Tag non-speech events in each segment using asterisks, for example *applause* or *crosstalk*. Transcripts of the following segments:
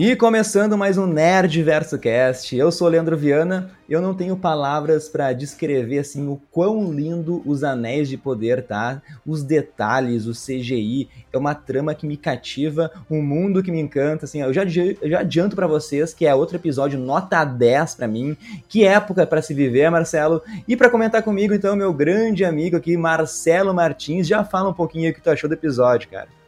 E começando mais um Nerd Verso Cast, eu sou Leandro Viana. Eu não tenho palavras para descrever assim o quão lindo os Anéis de Poder tá, os detalhes, o CGI, é uma trama que me cativa, um mundo que me encanta, assim. Eu já, eu já adianto para vocês que é outro episódio nota 10 para mim. Que época para se viver, Marcelo. E para comentar comigo então meu grande amigo aqui, Marcelo Martins, já fala um pouquinho o que tu achou do episódio, cara.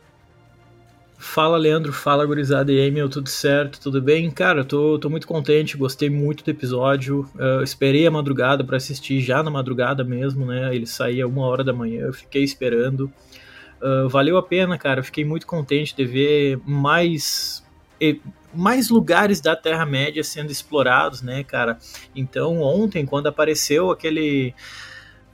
Fala, Leandro. Fala, gurizada e Emil. Tudo certo? Tudo bem? Cara, tô, tô muito contente. Gostei muito do episódio. Uh, esperei a madrugada para assistir, já na madrugada mesmo, né? Ele saía uma hora da manhã. Eu fiquei esperando. Uh, valeu a pena, cara. Fiquei muito contente de ver mais mais lugares da Terra-média sendo explorados, né, cara? Então, ontem, quando apareceu aquele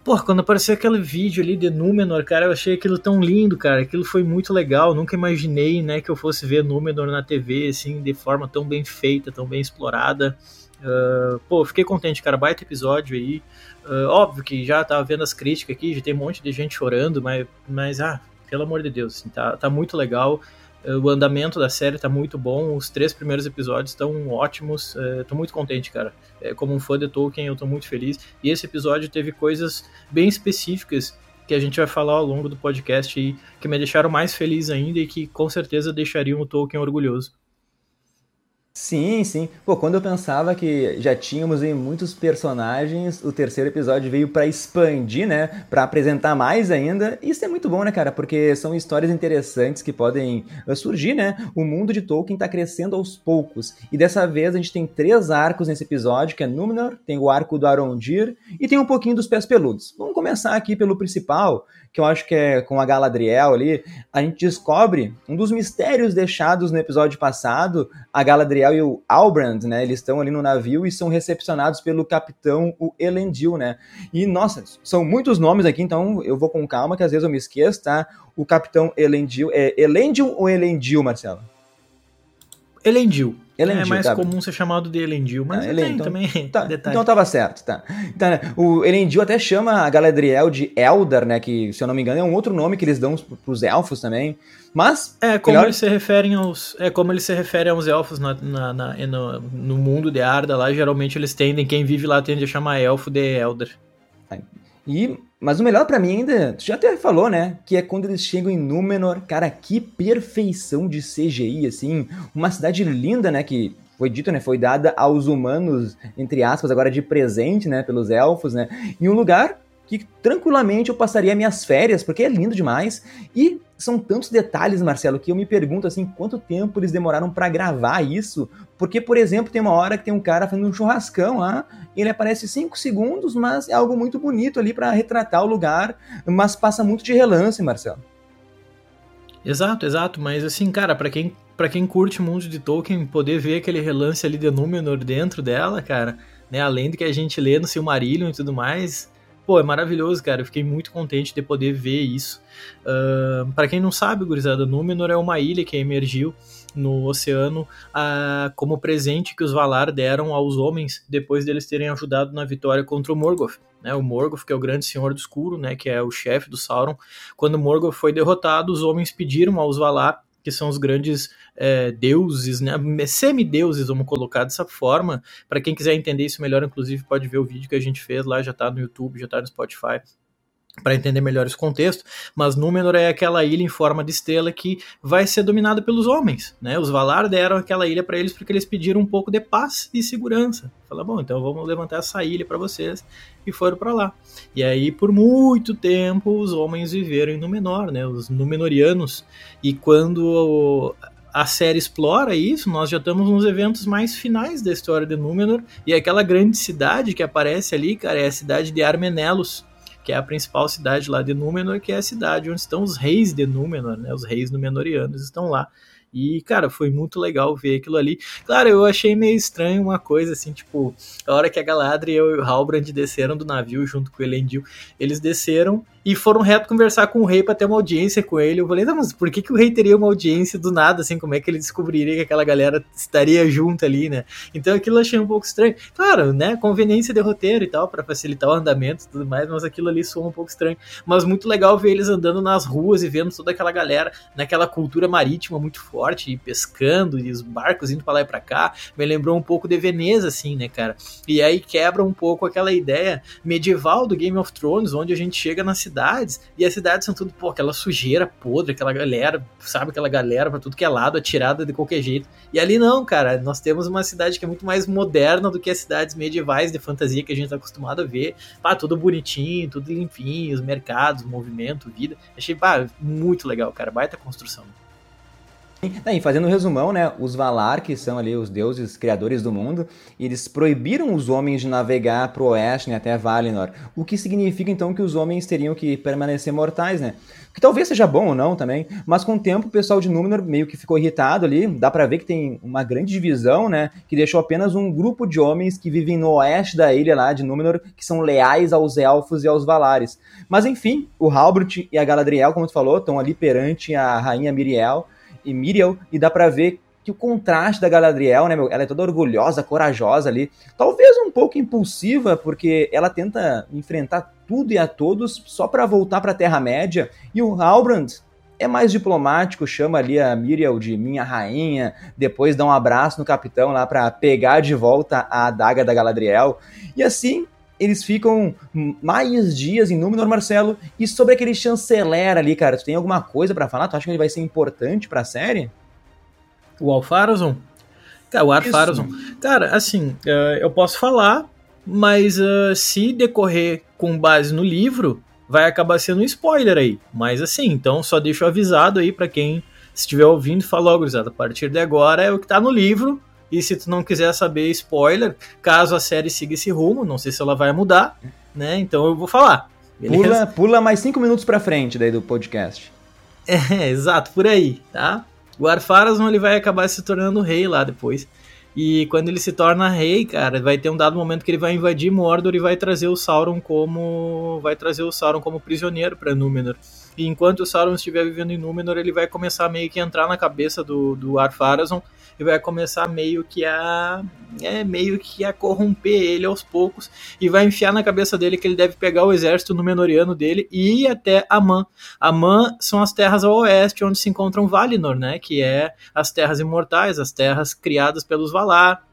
Pô, quando apareceu aquele vídeo ali de Númenor, cara, eu achei aquilo tão lindo, cara. Aquilo foi muito legal. Nunca imaginei, né, que eu fosse ver Númenor na TV, assim, de forma tão bem feita, tão bem explorada. Uh, pô, fiquei contente, cara. Baita episódio aí. Uh, óbvio que já tava vendo as críticas aqui, já tem um monte de gente chorando, mas, mas ah, pelo amor de Deus, assim, tá, tá muito legal. O andamento da série tá muito bom, os três primeiros episódios estão ótimos. Uh, tô muito contente, cara. É, como um fã de Tolkien, eu tô muito feliz. E esse episódio teve coisas bem específicas que a gente vai falar ao longo do podcast aí, que me deixaram mais feliz ainda e que com certeza deixariam o Tolkien orgulhoso. Sim, sim. Pô, quando eu pensava que já tínhamos em muitos personagens, o terceiro episódio veio para expandir, né? Para apresentar mais ainda. Isso é muito bom, né, cara? Porque são histórias interessantes que podem eh, surgir, né? O mundo de Tolkien tá crescendo aos poucos. E dessa vez a gente tem três arcos nesse episódio, que é Númenor, tem o arco do Arondir e tem um pouquinho dos pés peludos. Vamos começar aqui pelo principal, que eu acho que é com a Galadriel ali, a gente descobre um dos mistérios deixados no episódio passado. A Galadriel e o Albrand, né? Eles estão ali no navio e são recepcionados pelo capitão, o Elendil, né? E, nossa, são muitos nomes aqui, então eu vou com calma, que às vezes eu me esqueço, tá? O capitão Elendil. É Elendil ou Elendil, Marcelo? Elendil. Elendil, é mais tá. comum ser chamado de Elendil, mas ah, Elendil, então, também *laughs* tá, Então tava certo, tá. Então, né, o Elendil até chama a Galadriel de Eldar, né, que se eu não me engano é um outro nome que eles dão pros elfos também, mas... É, como melhor... eles se referem aos... É, como eles se referem aos elfos na, na, na no, no, mundo de Arda lá, geralmente eles tendem, quem vive lá tende a chamar elfo de Eldar. E, mas o melhor para mim ainda, tu já até falou, né? Que é quando eles chegam em Númenor, cara, que perfeição de CGI, assim. Uma cidade linda, né? Que foi dito, né? Foi dada aos humanos, entre aspas, agora de presente, né? Pelos elfos, né? Em um lugar que tranquilamente eu passaria minhas férias, porque é lindo demais. E são tantos detalhes, Marcelo, que eu me pergunto assim, quanto tempo eles demoraram para gravar isso? Porque, por exemplo, tem uma hora que tem um cara fazendo um churrascão lá, ele aparece 5 segundos, mas é algo muito bonito ali para retratar o lugar, mas passa muito de relance, Marcelo. Exato, exato, mas assim, cara, para quem para quem curte o mundo de Tolkien, poder ver aquele relance ali de Númenor dentro dela, cara, né, além do que a gente lê no Silmarillion e tudo mais, pô, é maravilhoso, cara. Eu fiquei muito contente de poder ver isso. Uh, para quem não sabe, gurizada, Númenor é uma ilha que emergiu no oceano como presente que os Valar deram aos homens depois deles terem ajudado na vitória contra o Morgoth. Né, o Morgoth, que é o grande senhor do escuro, né, que é o chefe do Sauron. Quando Morgoth foi derrotado, os homens pediram aos Valar que são os grandes é, deuses, né, semideuses, vamos colocar dessa forma. Para quem quiser entender isso melhor, inclusive, pode ver o vídeo que a gente fez lá, já está no YouTube, já está no Spotify para entender melhor esse contexto, mas Númenor é aquela ilha em forma de estrela que vai ser dominada pelos homens, né? Os Valar deram aquela ilha para eles porque eles pediram um pouco de paz e segurança. Fala, bom, então vamos levantar essa ilha para vocês e foram para lá. E aí por muito tempo os homens viveram em Númenor, né? Os Númenorianos. E quando a série explora isso, nós já estamos nos eventos mais finais da história de Númenor e aquela grande cidade que aparece ali, cara, é a cidade de Armenelos que é a principal cidade lá de Númenor, que é a cidade onde estão os reis de Númenor, né? Os reis Númenorianos estão lá. E, cara, foi muito legal ver aquilo ali. Claro, eu achei meio estranho uma coisa, assim, tipo, a hora que a Galadriel e o Halbrand desceram do navio junto com o Elendil, eles desceram e foram reto conversar com o rei para ter uma audiência com ele. Eu falei, mas por que, que o rei teria uma audiência do nada, assim, como é que ele descobriria que aquela galera estaria junto ali, né? Então aquilo eu achei um pouco estranho. Claro, né, conveniência de roteiro e tal, para facilitar o andamento e tudo mais, mas aquilo ali soa um pouco estranho. Mas muito legal ver eles andando nas ruas e vendo toda aquela galera naquela cultura marítima muito forte ir pescando, e os barcos indo para lá e pra cá, me lembrou um pouco de Veneza, assim, né, cara? E aí quebra um pouco aquela ideia medieval do Game of Thrones, onde a gente chega nas cidades, e as cidades são tudo, pô, aquela sujeira podre, aquela galera, sabe, aquela galera pra tudo que é lado, atirada de qualquer jeito. E ali não, cara, nós temos uma cidade que é muito mais moderna do que as cidades medievais de fantasia que a gente tá acostumado a ver. Pá, tudo bonitinho, tudo limpinho, os mercados, movimento, vida. Achei, pá, muito legal, cara, baita construção. E fazendo um resumão, né, os Valar, que são ali os deuses criadores do mundo, eles proibiram os homens de navegar para o oeste, né, até Valinor, o que significa então que os homens teriam que permanecer mortais, né? Que talvez seja bom ou não também, mas com o tempo o pessoal de Númenor meio que ficou irritado ali, dá para ver que tem uma grande divisão, né, que deixou apenas um grupo de homens que vivem no oeste da ilha lá de Númenor, que são leais aos elfos e aos Valares. Mas enfim, o Halbrut e a Galadriel, como tu falou, estão ali perante a rainha Miriel, e Miriel, e dá pra ver que o contraste da Galadriel, né, meu, ela é toda orgulhosa, corajosa ali, talvez um pouco impulsiva, porque ela tenta enfrentar tudo e a todos só para voltar para a Terra-média, e o Halbrand é mais diplomático, chama ali a Miriel de minha rainha, depois dá um abraço no capitão lá para pegar de volta a adaga da Galadriel, e assim eles ficam mais dias em Númenor, Marcelo. E sobre aquele chanceler ali, cara, tu tem alguma coisa para falar? Tu acha que ele vai ser importante pra série? O Alfarazon? Cara, o Alfarazon. Cara, assim, uh, eu posso falar, mas uh, se decorrer com base no livro, vai acabar sendo um spoiler aí. Mas assim, então só deixo avisado aí para quem estiver ouvindo, fala logo, a partir de agora é o que tá no livro, e se tu não quiser saber spoiler, caso a série siga esse rumo, não sei se ela vai mudar, né? Então eu vou falar. Pula, pula mais cinco minutos pra frente daí do podcast. *laughs* É, exato, por aí, tá? O Arpharazon ele vai acabar se tornando rei lá depois. E quando ele se torna rei, cara, vai ter um dado momento que ele vai invadir Mordor e vai trazer o Sauron como vai trazer o Sauron como prisioneiro para Númenor. E enquanto o Sauron estiver vivendo em Númenor, ele vai começar meio que a entrar na cabeça do, do Arpharazon e vai começar meio que a é, meio que a corromper ele aos poucos. E vai enfiar na cabeça dele que ele deve pegar o exército númenoriano dele e ir até Amã. Amã são as terras ao oeste onde se encontram Valinor, né, que é as terras imortais, as terras criadas pelos Valar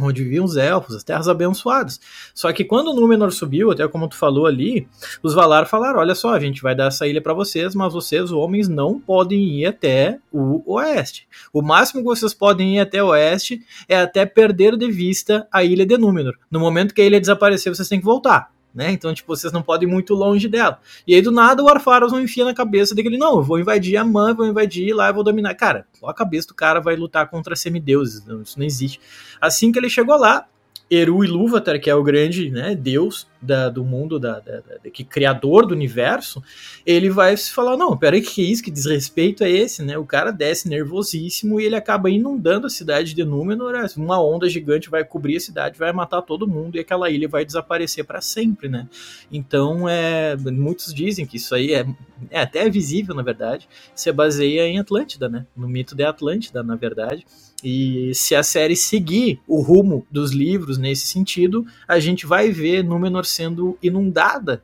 onde viviam os elfos, as terras abençoadas. Só que quando o Númenor subiu, até como tu falou ali, os Valar falaram: olha só, a gente vai dar essa ilha para vocês, mas vocês, homens, não podem ir até o oeste. O máximo que vocês podem ir até o oeste é até perder de vista a ilha de Númenor. No momento que a ilha desaparecer, vocês têm que voltar né? Então, tipo, vocês não podem ir muito longe dela. E aí, do nada, o Arpharos não enfia na cabeça dele, não, eu vou invadir a Man, vou invadir lá, eu vou dominar. Cara, a cabeça do cara vai lutar contra semideuses, isso não existe. Assim que ele chegou lá, Eru Ilúvatar, que é o grande né, deus da, do mundo, da, da, da, que criador do universo, ele vai se falar, não, peraí, que isso, que desrespeito é esse, né? O cara desce nervosíssimo e ele acaba inundando a cidade de Númenor, uma onda gigante vai cobrir a cidade, vai matar todo mundo e aquela ilha vai desaparecer para sempre, né? Então, é, muitos dizem que isso aí é, é até visível, na verdade, se baseia em Atlântida, né? No mito de Atlântida, na verdade. E se a série seguir o rumo dos livros nesse sentido, a gente vai ver Númenor sendo inundada.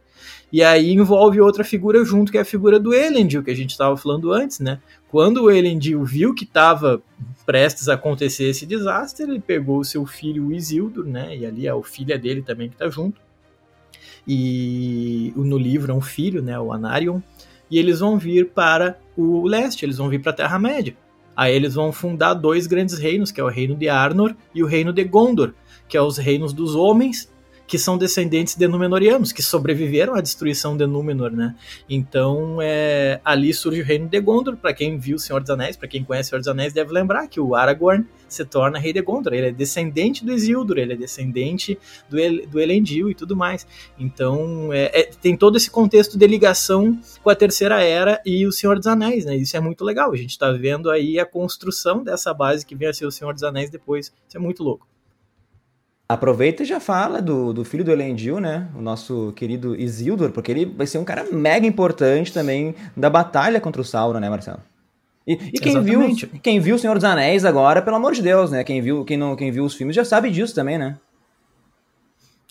E aí envolve outra figura junto, que é a figura do Elendil, que a gente estava falando antes, né? Quando o Elendil viu que estava prestes a acontecer esse desastre, ele pegou o seu filho Isildur, né? E ali é o filho dele também que está junto. E no livro é um filho, né? O Anarion. E eles vão vir para o leste, eles vão vir para a Terra-média. Aí eles vão fundar dois grandes reinos, que é o reino de Arnor e o reino de Gondor, que é os reinos dos homens que são descendentes de Númenóreanos, que sobreviveram à destruição de Númenor, né? Então, é, ali surge o reino de Gondor, para quem viu o Senhor dos Anéis, para quem conhece o Senhor dos Anéis, deve lembrar que o Aragorn se torna rei de Gondor, ele é descendente do Isildur, ele é descendente do, El do Elendil e tudo mais. Então, é, é, tem todo esse contexto de ligação com a Terceira Era e o Senhor dos Anéis, né? Isso é muito legal, a gente está vendo aí a construção dessa base que vem a ser o Senhor dos Anéis depois, isso é muito louco. Aproveita e já fala do, do filho do Elendil, né? O nosso querido Isildur, porque ele vai ser um cara mega importante também da batalha contra o Sauron, né, Marcelo? E, e quem, viu, quem viu O Senhor dos Anéis agora, pelo amor de Deus, né? Quem viu, quem não, quem viu os filmes já sabe disso também, né?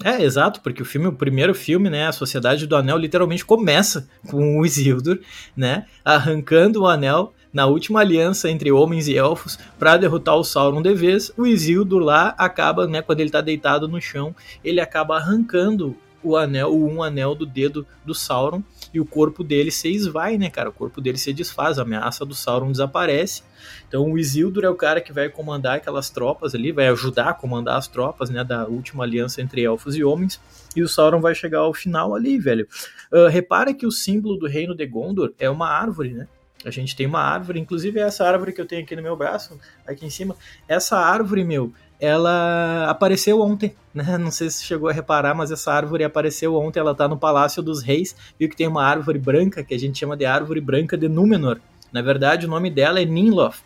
É, exato, porque o filme, o primeiro filme, né, a Sociedade do Anel literalmente começa com o Isildur, né, arrancando o anel na última aliança entre homens e elfos para derrotar o Sauron de vez. O Isildur lá acaba, né, quando ele tá deitado no chão, ele acaba arrancando o anel, o um anel do dedo do Sauron e o corpo dele se esvai, né, cara? O corpo dele se desfaz, a ameaça do Sauron desaparece. Então o Isildur é o cara que vai comandar aquelas tropas ali, vai ajudar a comandar as tropas, né, da última aliança entre elfos e homens. E o Sauron vai chegar ao final ali, velho. Uh, repara que o símbolo do reino de Gondor é uma árvore, né? A gente tem uma árvore, inclusive essa árvore que eu tenho aqui no meu braço, aqui em cima. Essa árvore, meu, ela apareceu ontem, né? Não sei se chegou a reparar, mas essa árvore apareceu ontem, ela tá no Palácio dos Reis, viu que tem uma árvore branca, que a gente chama de árvore branca de Númenor. Na verdade, o nome dela é Ninloth.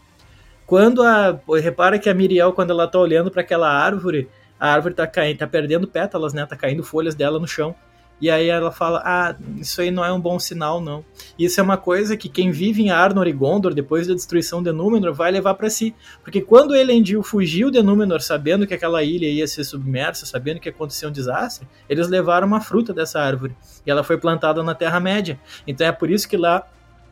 Quando a... Repara que a Miriel, quando ela tá olhando para aquela árvore, a árvore tá caindo, tá perdendo pétalas, né? Tá caindo folhas dela no chão. E aí ela fala: Ah, isso aí não é um bom sinal, não. Isso é uma coisa que quem vive em Arnor e Gondor, depois da destruição de Númenor, vai levar para si. Porque quando Elendil fugiu de Númenor, sabendo que aquela ilha ia ser submersa, sabendo que ia acontecer um desastre, eles levaram uma fruta dessa árvore. E ela foi plantada na Terra-média. Então é por isso que lá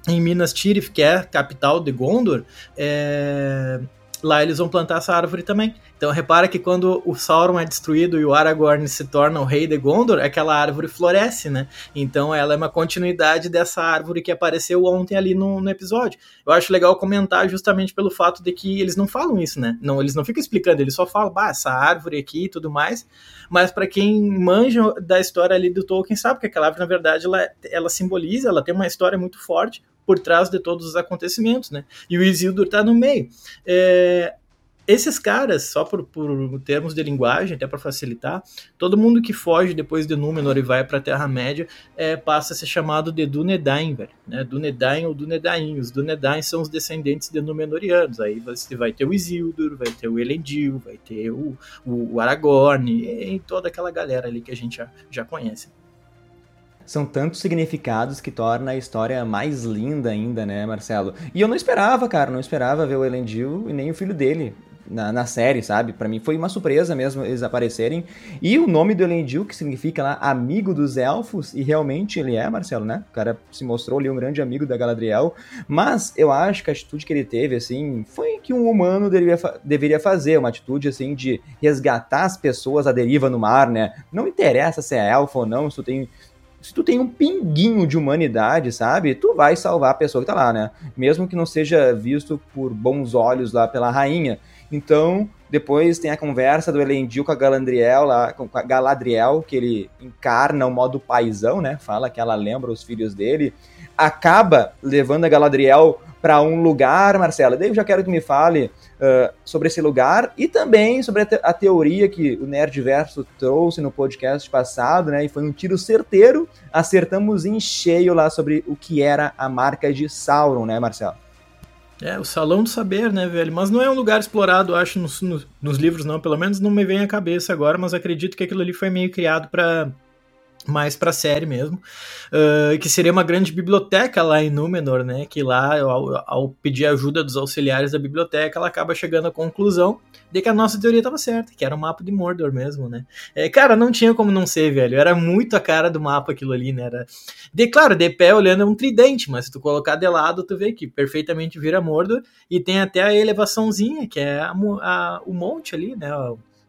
em Minas Tirith, que é a capital de Gondor, é... lá eles vão plantar essa árvore também. Então repara que quando o Sauron é destruído e o Aragorn se torna o rei de Gondor, aquela árvore floresce, né? Então ela é uma continuidade dessa árvore que apareceu ontem ali no, no, episódio. Eu acho legal comentar justamente pelo fato de que eles não falam isso, né? Não, eles não ficam explicando, eles só falam, bah, essa árvore aqui e tudo mais. Mas para quem manja da história ali do Tolkien, sabe que aquela árvore, na verdade, ela, ela simboliza, ela tem uma história muito forte por trás de todos os acontecimentos, né? E o Isildur tá no meio. É, esses caras, só por, por termos de linguagem, até para facilitar, todo mundo que foge depois de Númenor e vai para a Terra-média é, passa a ser chamado de Dunedain, velho. Né? Dunedain ou Dunedain. Os Dunedain são os descendentes de Númenorianos. Aí você vai ter o Isildur, vai ter o Elendil, vai ter o, o, o Aragorn, e toda aquela galera ali que a gente já, já conhece são tantos significados que torna a história mais linda ainda, né, Marcelo? E eu não esperava, cara, não esperava ver o Elendil e nem o filho dele na, na série, sabe? Para mim foi uma surpresa mesmo eles aparecerem. E o nome do Elendil, que significa lá amigo dos elfos, e realmente ele é, Marcelo, né? O cara se mostrou ali um grande amigo da Galadriel. Mas eu acho que a atitude que ele teve, assim, foi que um humano deveria, deveria fazer, uma atitude, assim, de resgatar as pessoas à deriva no mar, né? Não interessa se é elfo ou não, se tu tem se tu tem um pinguinho de humanidade, sabe? Tu vai salvar a pessoa que tá lá, né? Mesmo que não seja visto por bons olhos lá pela rainha. Então, depois tem a conversa do Elendil com a Galadriel, lá, com a Galadriel, que ele encarna o modo paisão, né? Fala que ela lembra os filhos dele. Acaba levando a Galadriel para um lugar, Marcela. Daí eu já quero que me fale uh, sobre esse lugar e também sobre a, te a, teoria que o Nerdverso trouxe no podcast passado, né? E foi um tiro certeiro. Acertamos em cheio lá sobre o que era a marca de Sauron, né, Marcelo? É, o Salão do Saber, né, velho? Mas não é um lugar explorado, acho, nos, nos livros, não. Pelo menos não me vem à cabeça agora, mas acredito que aquilo ali foi meio criado para mais para série mesmo, uh, que seria uma grande biblioteca lá em Númenor, né? Que lá, ao, ao, pedir ajuda dos auxiliares da biblioteca, ela acaba chegando à conclusão de que a nossa teoria estava certa, que era o mapa de Mordor mesmo, né? É, cara, não tinha como não ser, velho. Era muito a cara do mapa aquilo ali, né? Era... De, claro, de pé olhando é um tridente, mas se tu colocar de lado, tu vê que perfeitamente vira Mordor e tem até a elevaçãozinha, que é a, a, o monte ali, né?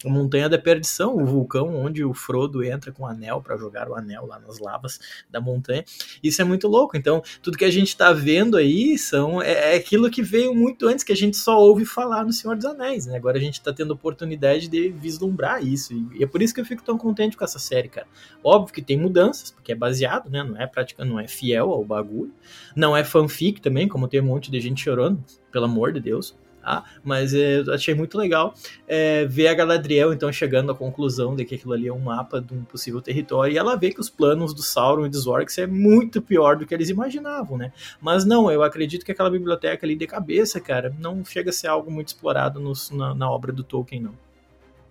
A Montanha da Perdição, o vulcão onde o Frodo entra com o anel para jogar o anel lá nas lavas da montanha. Isso é muito louco. Então, tudo que a gente está vendo aí são é, é, aquilo que veio muito antes, que a gente só ouve falar no Senhor dos Anéis, né? Agora a gente está tendo oportunidade de vislumbrar isso. E é por isso que eu fico tão contente com essa série, cara. Óbvio que tem mudanças, porque é baseado, né? Não é prática, não é fiel ao bagulho. Não é fanfic também, como tem um monte de gente chorando, pelo amor de Deus tá? Mas é, eu achei muito legal é, ver a Galadriel então chegando à conclusão de que aquilo ali é um mapa de um possível território e ela vê que os planos do Sauron e dos Orcs é muito pior do que eles imaginavam, né? Mas não, eu acredito que aquela biblioteca ali de cabeça, cara, não chega a ser algo muito explorado no, na, na obra do Tolkien, não.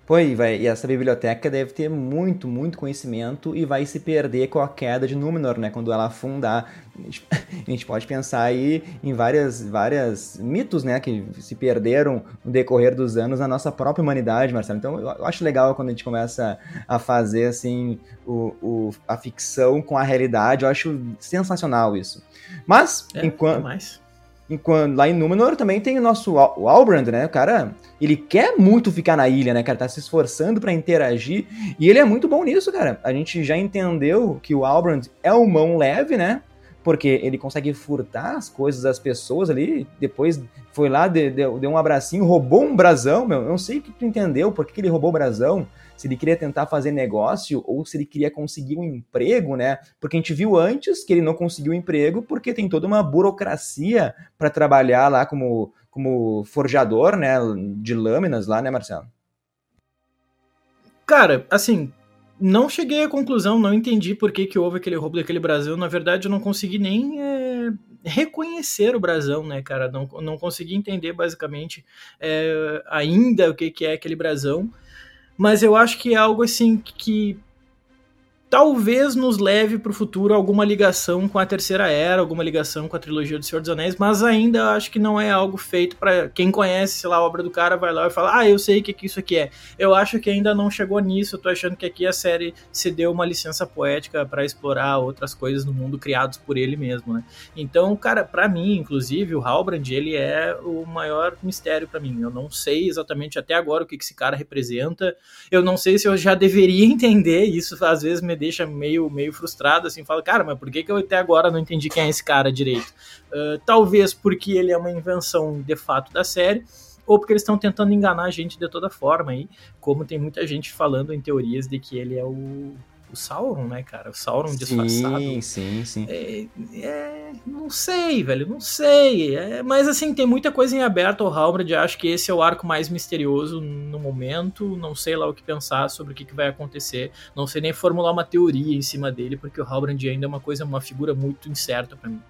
Pô, e, vai, e essa biblioteca deve ter muito, muito conhecimento e vai se perder com a queda de Númenor, né? Quando ela afundar. A gente pode pensar aí em várias, várias mitos, né? Que se perderam no decorrer dos anos na nossa própria humanidade, Marcelo. Então eu acho legal quando a gente começa a fazer, assim, o, o a ficção com a realidade. Eu acho sensacional isso. Mas, é, enquanto... Mais Enquanto, lá em Númenor também tem o nosso o Albrand, né? O cara, ele quer muito ficar na ilha, né, cara? Tá se esforçando para interagir. E ele é muito bom nisso, cara. A gente já entendeu que o Albrand é o mão leve, né? Porque ele consegue furtar as coisas das pessoas ali. Depois foi lá, deu, deu um abracinho, roubou um brasão, meu. Eu não sei o que tu entendeu, por que, que ele roubou o brasão se ele queria tentar fazer negócio ou se ele queria conseguir um emprego, né? Porque a gente viu antes que ele não conseguiu emprego porque tem toda uma burocracia para trabalhar lá como, como forjador, né? De lâminas lá, né, Marcelo? Cara, assim, não cheguei à conclusão, não entendi por que, que houve aquele roubo daquele brasão. Na verdade, eu não consegui nem é, reconhecer o brasão, né, cara? Não, não consegui entender, basicamente, é, ainda o que, que é aquele brasão mas eu acho que é algo assim que talvez nos leve para o futuro alguma ligação com a Terceira Era, alguma ligação com a trilogia do Senhor dos Anéis, mas ainda acho que não é algo feito para quem conhece, sei lá, a obra do cara vai lá e fala: "Ah, eu sei o que, que isso aqui é". Eu acho que ainda não chegou nisso, eu tô achando que aqui a série se deu uma licença poética para explorar outras coisas no mundo criados por ele mesmo, né? Então, cara, para mim, inclusive, o Halbrand, ele é o maior mistério para mim. Eu não sei exatamente até agora o que, que esse cara representa. Eu não sei se eu já deveria *laughs* entender isso, às vezes me deixa meio, meio frustrado, assim, fala, cara, mas por que, que eu até agora não entendi quem é esse cara direito? Uh, talvez porque ele é uma invenção de fato da série, ou porque eles estão tentando enganar a gente de toda forma aí, como tem muita gente falando em teorias de que ele é o o Sauron, né, cara? O Sauron disfarçado. Sim, sim, sim. É, é, não sei, velho, não sei. É, mas assim, tem muita coisa em aberto ao Halbrand. Acho que esse é o arco mais misterioso no momento. Não sei lá o que pensar sobre o que, que vai acontecer. Não sei nem formular uma teoria em cima dele, porque o Halbrand ainda é uma coisa, uma figura muito incerta para mim.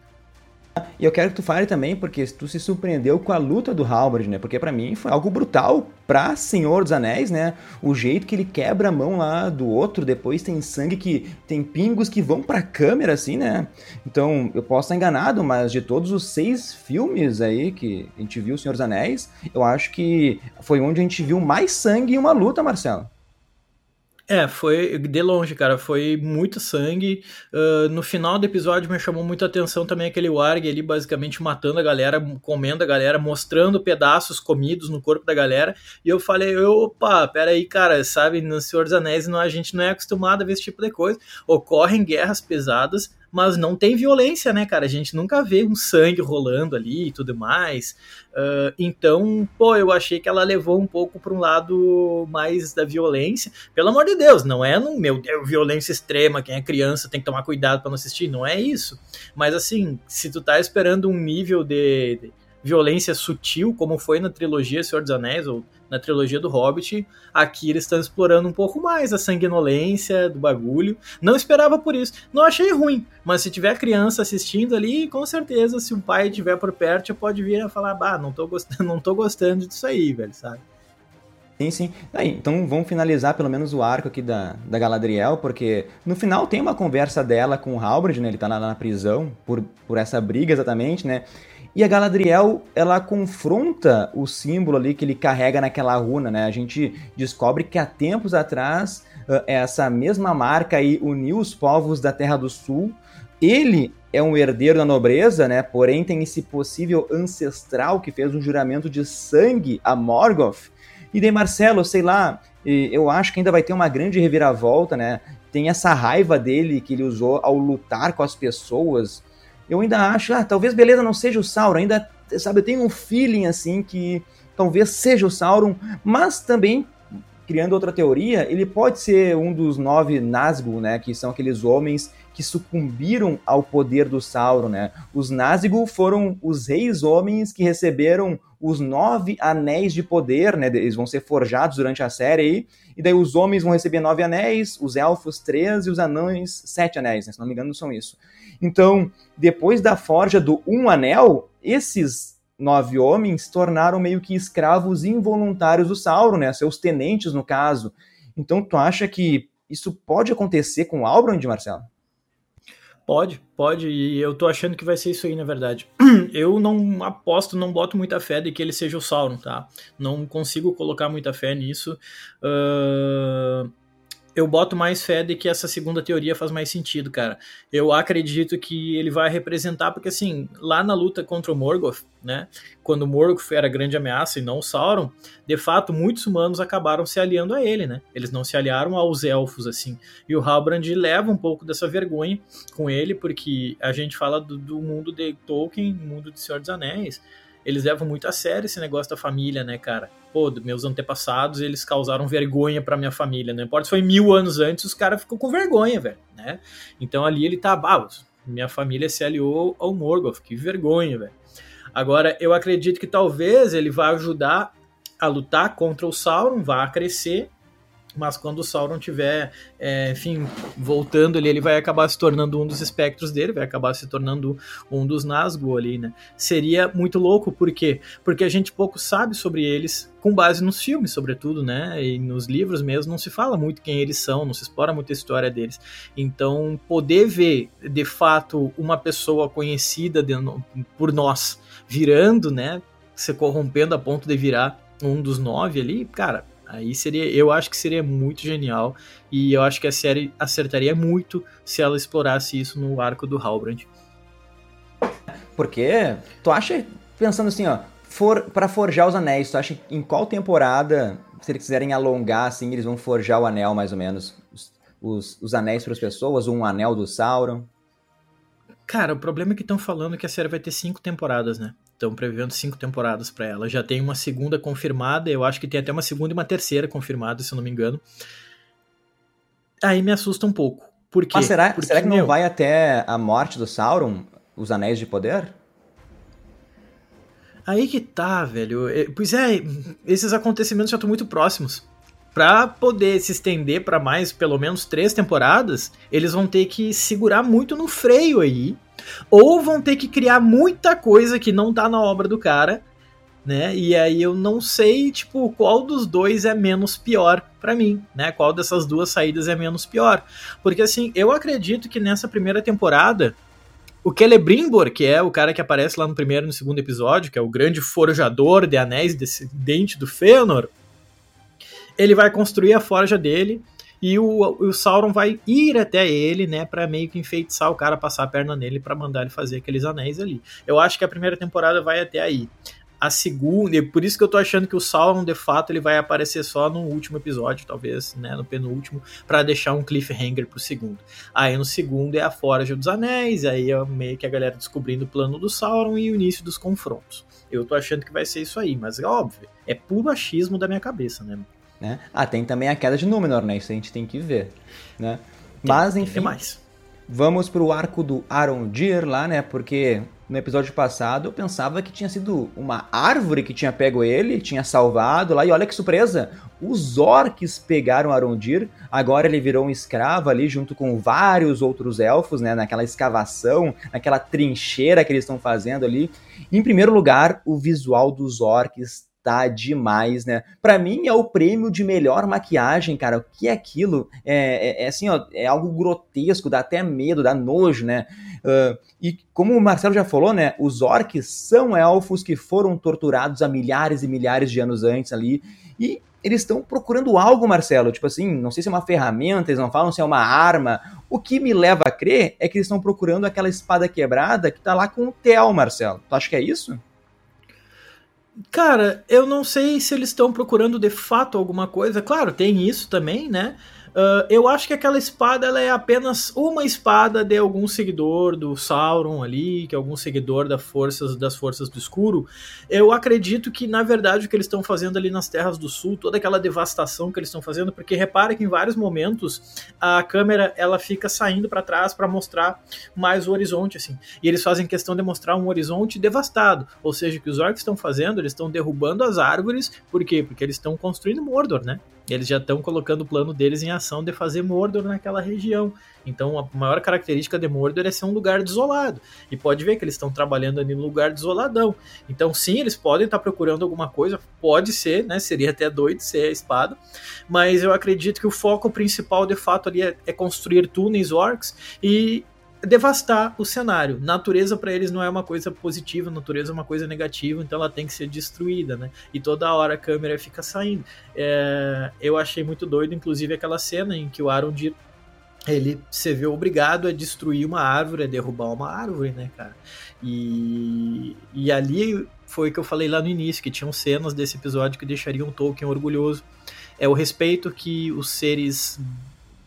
E eu quero que tu fale também, porque tu se surpreendeu com a luta do Halberd, né? Porque para mim foi algo brutal pra Senhor dos Anéis, né? O jeito que ele quebra a mão lá do outro, depois tem sangue que tem pingos que vão pra câmera, assim, né? Então, eu posso estar enganado, mas de todos os seis filmes aí que a gente viu Senhor dos Anéis, eu acho que foi onde a gente viu mais sangue em uma luta, Marcelo. É, foi de longe, cara. Foi muito sangue. Uh, no final do episódio me chamou muita atenção também aquele Warg ali, basicamente matando a galera, comendo a galera, mostrando pedaços comidos no corpo da galera. E eu falei, opa, peraí, cara, sabe, no Senhor dos Anéis não, a gente não é acostumado a ver esse tipo de coisa. Ocorrem guerras pesadas, mas não tem violência, né, cara? A gente nunca vê um sangue rolando ali e tudo mais. Uh, então, pô, eu achei que ela levou um pouco para um lado mais da violência. Pelo amor de Deus, não é no meu Deus, violência extrema, quem é criança tem que tomar cuidado para não assistir, não é isso. Mas assim, se tu tá esperando um nível de, de violência sutil, como foi na trilogia Senhor dos Anéis, ou na trilogia do Hobbit, aqui eles estão explorando um pouco mais a sanguinolência do bagulho. Não esperava por isso. Não achei ruim, mas se tiver criança assistindo ali, com certeza, se um pai estiver por perto, pode vir a falar, bah, não tô gostando, *laughs* não tô gostando disso aí, velho, sabe? Sim, sim. Aí, então vamos finalizar pelo menos o arco aqui da, da Galadriel, porque no final tem uma conversa dela com o Halbrand, né? Ele tá lá na prisão por, por essa briga exatamente, né? E a Galadriel, ela confronta o símbolo ali que ele carrega naquela runa, né? A gente descobre que há tempos atrás essa mesma marca aí uniu os povos da Terra do Sul. Ele é um herdeiro da nobreza, né? Porém tem esse possível ancestral que fez um juramento de sangue a Morgoth. E daí, Marcelo, sei lá, eu acho que ainda vai ter uma grande reviravolta, né? Tem essa raiva dele que ele usou ao lutar com as pessoas eu ainda acho, ah, talvez beleza não seja o Sauron, ainda, sabe, eu tenho um feeling assim que talvez seja o Sauron, mas também criando outra teoria, ele pode ser um dos nove Nazgûl, né, que são aqueles homens que sucumbiram ao poder do Sauron, né? Os Nazgûl foram os reis homens que receberam os nove anéis de poder, né? Eles vão ser forjados durante a série aí, e daí os homens vão receber nove anéis, os elfos três e os anões sete anéis, né? Se não me engano são isso. Então, depois da forja do Um Anel, esses nove homens tornaram meio que escravos involuntários do Sauron, né? Seus tenentes, no caso. Então, tu acha que isso pode acontecer com Albrand, Marcelo? Pode, pode, e eu tô achando que vai ser isso aí, na verdade. *clears throat* Eu não aposto, não boto muita fé de que ele seja o Sauron, tá? Não consigo colocar muita fé nisso. Uh eu boto mais fé de que essa segunda teoria faz mais sentido, cara. Eu acredito que ele vai representar, porque assim, lá na luta contra o Morgoth, né, quando o Morgoth era a grande ameaça e não o Sauron, de fato, muitos humanos acabaram se aliando a ele, né? Eles não se aliaram aos elfos, assim. E o Halbrand leva um pouco dessa vergonha com ele, porque a gente fala do, do mundo de Tolkien, mundo de Senhor dos Anéis, eles levam muito a sério esse negócio da família, né, cara? Pô, meus antepassados, eles causaram vergonha pra minha família, não importa se foi mil anos antes, os caras ficam com vergonha, velho, né? Então ali ele tá, ah, minha família se aliou ao Morgoth, que vergonha, velho. Agora, eu acredito que talvez ele vá ajudar a lutar contra o Sauron, vá crescer, mas quando o Sauron tiver, é, enfim, voltando ali, ele vai acabar se tornando um dos espectros dele, vai acabar se tornando um dos Nazgûl ali, né? Seria muito louco, por quê? Porque a gente pouco sabe sobre eles, com base nos filmes, sobretudo, né? E nos livros mesmo, não se fala muito quem eles são, não se explora muito a história deles. Então, poder ver, de fato, uma pessoa conhecida de, por nós virando, né? Se corrompendo a ponto de virar um dos nove ali, cara, Aí seria, eu acho que seria muito genial e eu acho que a série acertaria muito se ela explorasse isso no arco do Halbrand. Porque tu acha, pensando assim, ó, for para forjar os anéis, tu acha em qual temporada, se eles quiserem alongar assim, eles vão forjar o anel mais ou menos, os, os, os anéis para as pessoas, um anel do Sauron? Cara, o problema é que estão falando que a série vai ter cinco temporadas, né? Estão prevendo cinco temporadas para ela. Já tem uma segunda confirmada, eu acho que tem até uma segunda e uma terceira confirmada, se eu não me engano. Aí me assusta um pouco. Por quê? Mas será, Porque, será que não meu, vai até a morte do Sauron, os Anéis de Poder? Aí que tá, velho. É, pois é, esses acontecimentos já estão muito próximos. Pra poder se estender para mais, pelo menos três temporadas, eles vão ter que segurar muito no freio aí ou vão ter que criar muita coisa que não tá na obra do cara, né? E aí eu não sei, tipo, qual dos dois é menos pior para mim, né? Qual dessas duas saídas é menos pior? Porque assim, eu acredito que nessa primeira temporada o Celebrimbor, que é o cara que aparece lá no primeiro e no segundo episódio, que é o grande forjador de anéis descendente do Fëanor, ele vai construir a forja dele e o, o Sauron vai ir até ele, né, para meio que enfeitiçar o cara, passar a perna nele para mandar ele fazer aqueles anéis ali. Eu acho que a primeira temporada vai até aí. A segunda, e por isso que eu tô achando que o Sauron, de fato, ele vai aparecer só no último episódio, talvez, né, no penúltimo, para deixar um cliffhanger pro segundo. Aí no segundo é a Forja dos Anéis, aí é meio que a galera descobrindo o plano do Sauron e o início dos confrontos. Eu tô achando que vai ser isso aí, mas é óbvio, é puro achismo da minha cabeça, né? Né? Ah, tem também a queda de Númenor, né? Isso a gente tem que ver, né? Mas, enfim, mais. vamos pro arco do Arondir lá, né? Porque no episódio passado eu pensava que tinha sido uma árvore que tinha pego ele, tinha salvado lá, e olha que surpresa! Os orcs pegaram Arondir, agora ele virou um escravo ali junto com vários outros elfos, né? Naquela escavação, naquela trincheira que eles estão fazendo ali. Em primeiro lugar, o visual dos orcs tá demais, né? Para mim é o prêmio de melhor maquiagem, cara. O que é aquilo? É, é, é, assim, ó, é algo grotesco, dá até medo, dá nojo, né? Uh, e como o Marcelo já falou, né? Os orcs são elfos que foram torturados há milhares e milhares de anos antes ali. E eles estão procurando algo, Marcelo. Tipo assim, não sei se é uma ferramenta, eles não falam se é uma arma. O que me leva a crer é que eles estão procurando aquela espada quebrada que tá lá com o Theo, Marcelo. Tu acha que é isso? Cara, eu não sei se eles estão procurando de fato alguma coisa. Claro, tem isso também, né? Uh, eu acho que aquela espada ela é apenas uma espada de algum seguidor do Sauron ali, que é algum seguidor das forças, das forças do escuro. Eu acredito que, na verdade, o que eles estão fazendo ali nas Terras do Sul, toda aquela devastação que eles estão fazendo, porque repara que em vários momentos a câmera ela fica saindo para trás para mostrar mais o horizonte, assim. E eles fazem questão de mostrar um horizonte devastado. Ou seja, o que os orcs estão fazendo, eles estão derrubando as árvores. Por quê? Porque eles estão construindo Mordor, né? Eles já estão colocando o plano deles em ação de fazer Mordor naquela região. Então a maior característica de Mordor é ser um lugar desolado. E pode ver que eles estão trabalhando ali no lugar desoladão. Então sim, eles podem estar procurando alguma coisa, pode ser, né? Seria até doido ser a espada. Mas eu acredito que o foco principal de fato ali é, é construir túneis orcs e devastar o cenário. Natureza para eles não é uma coisa positiva, natureza é uma coisa negativa, então ela tem que ser destruída, né? E toda hora a câmera fica saindo. É, eu achei muito doido, inclusive, aquela cena em que o Arondir ele se vê obrigado a destruir uma árvore, a derrubar uma árvore, né, cara? E, e ali foi que eu falei lá no início, que tinham cenas desse episódio que deixariam Tolkien orgulhoso. É o respeito que os seres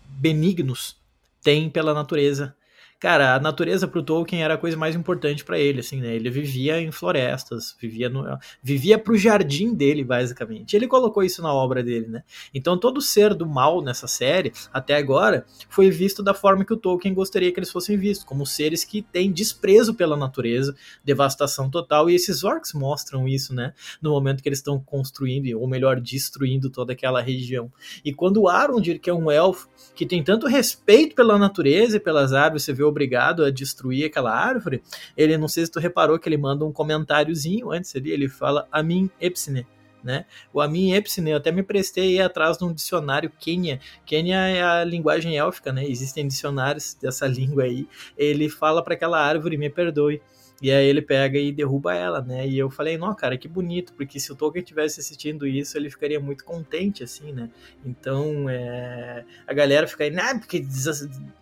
benignos têm pela natureza cara, a natureza pro Tolkien era a coisa mais importante para ele, assim, né? Ele vivia em florestas, vivia no, vivia pro jardim dele, basicamente. Ele colocou isso na obra dele, né? Então todo ser do mal nessa série, até agora, foi visto da forma que o Tolkien gostaria que eles fossem vistos, como seres que têm desprezo pela natureza, devastação total, e esses orcs mostram isso, né? No momento que eles estão construindo, ou melhor, destruindo toda aquela região. E quando o Arondir, que é um elfo, que tem tanto respeito pela natureza e pelas árvores, você vê obrigado a destruir aquela árvore, ele, não sei se tu reparou que ele manda um comentáriozinho antes ali, ele fala a mim Epsine, né? O Amin Epsine, eu até me prestei atrás de um dicionário Quenya. Quenya é a linguagem élfica, né? Existem dicionários dessa *laughs* língua aí. Ele fala para aquela árvore, me perdoe. E aí ele pega e derruba ela, né? E eu falei, não, cara, que bonito, porque se o Tolkien tivesse assistindo isso, ele ficaria muito contente, assim, né? Então, é... a galera fica aí, né? Porque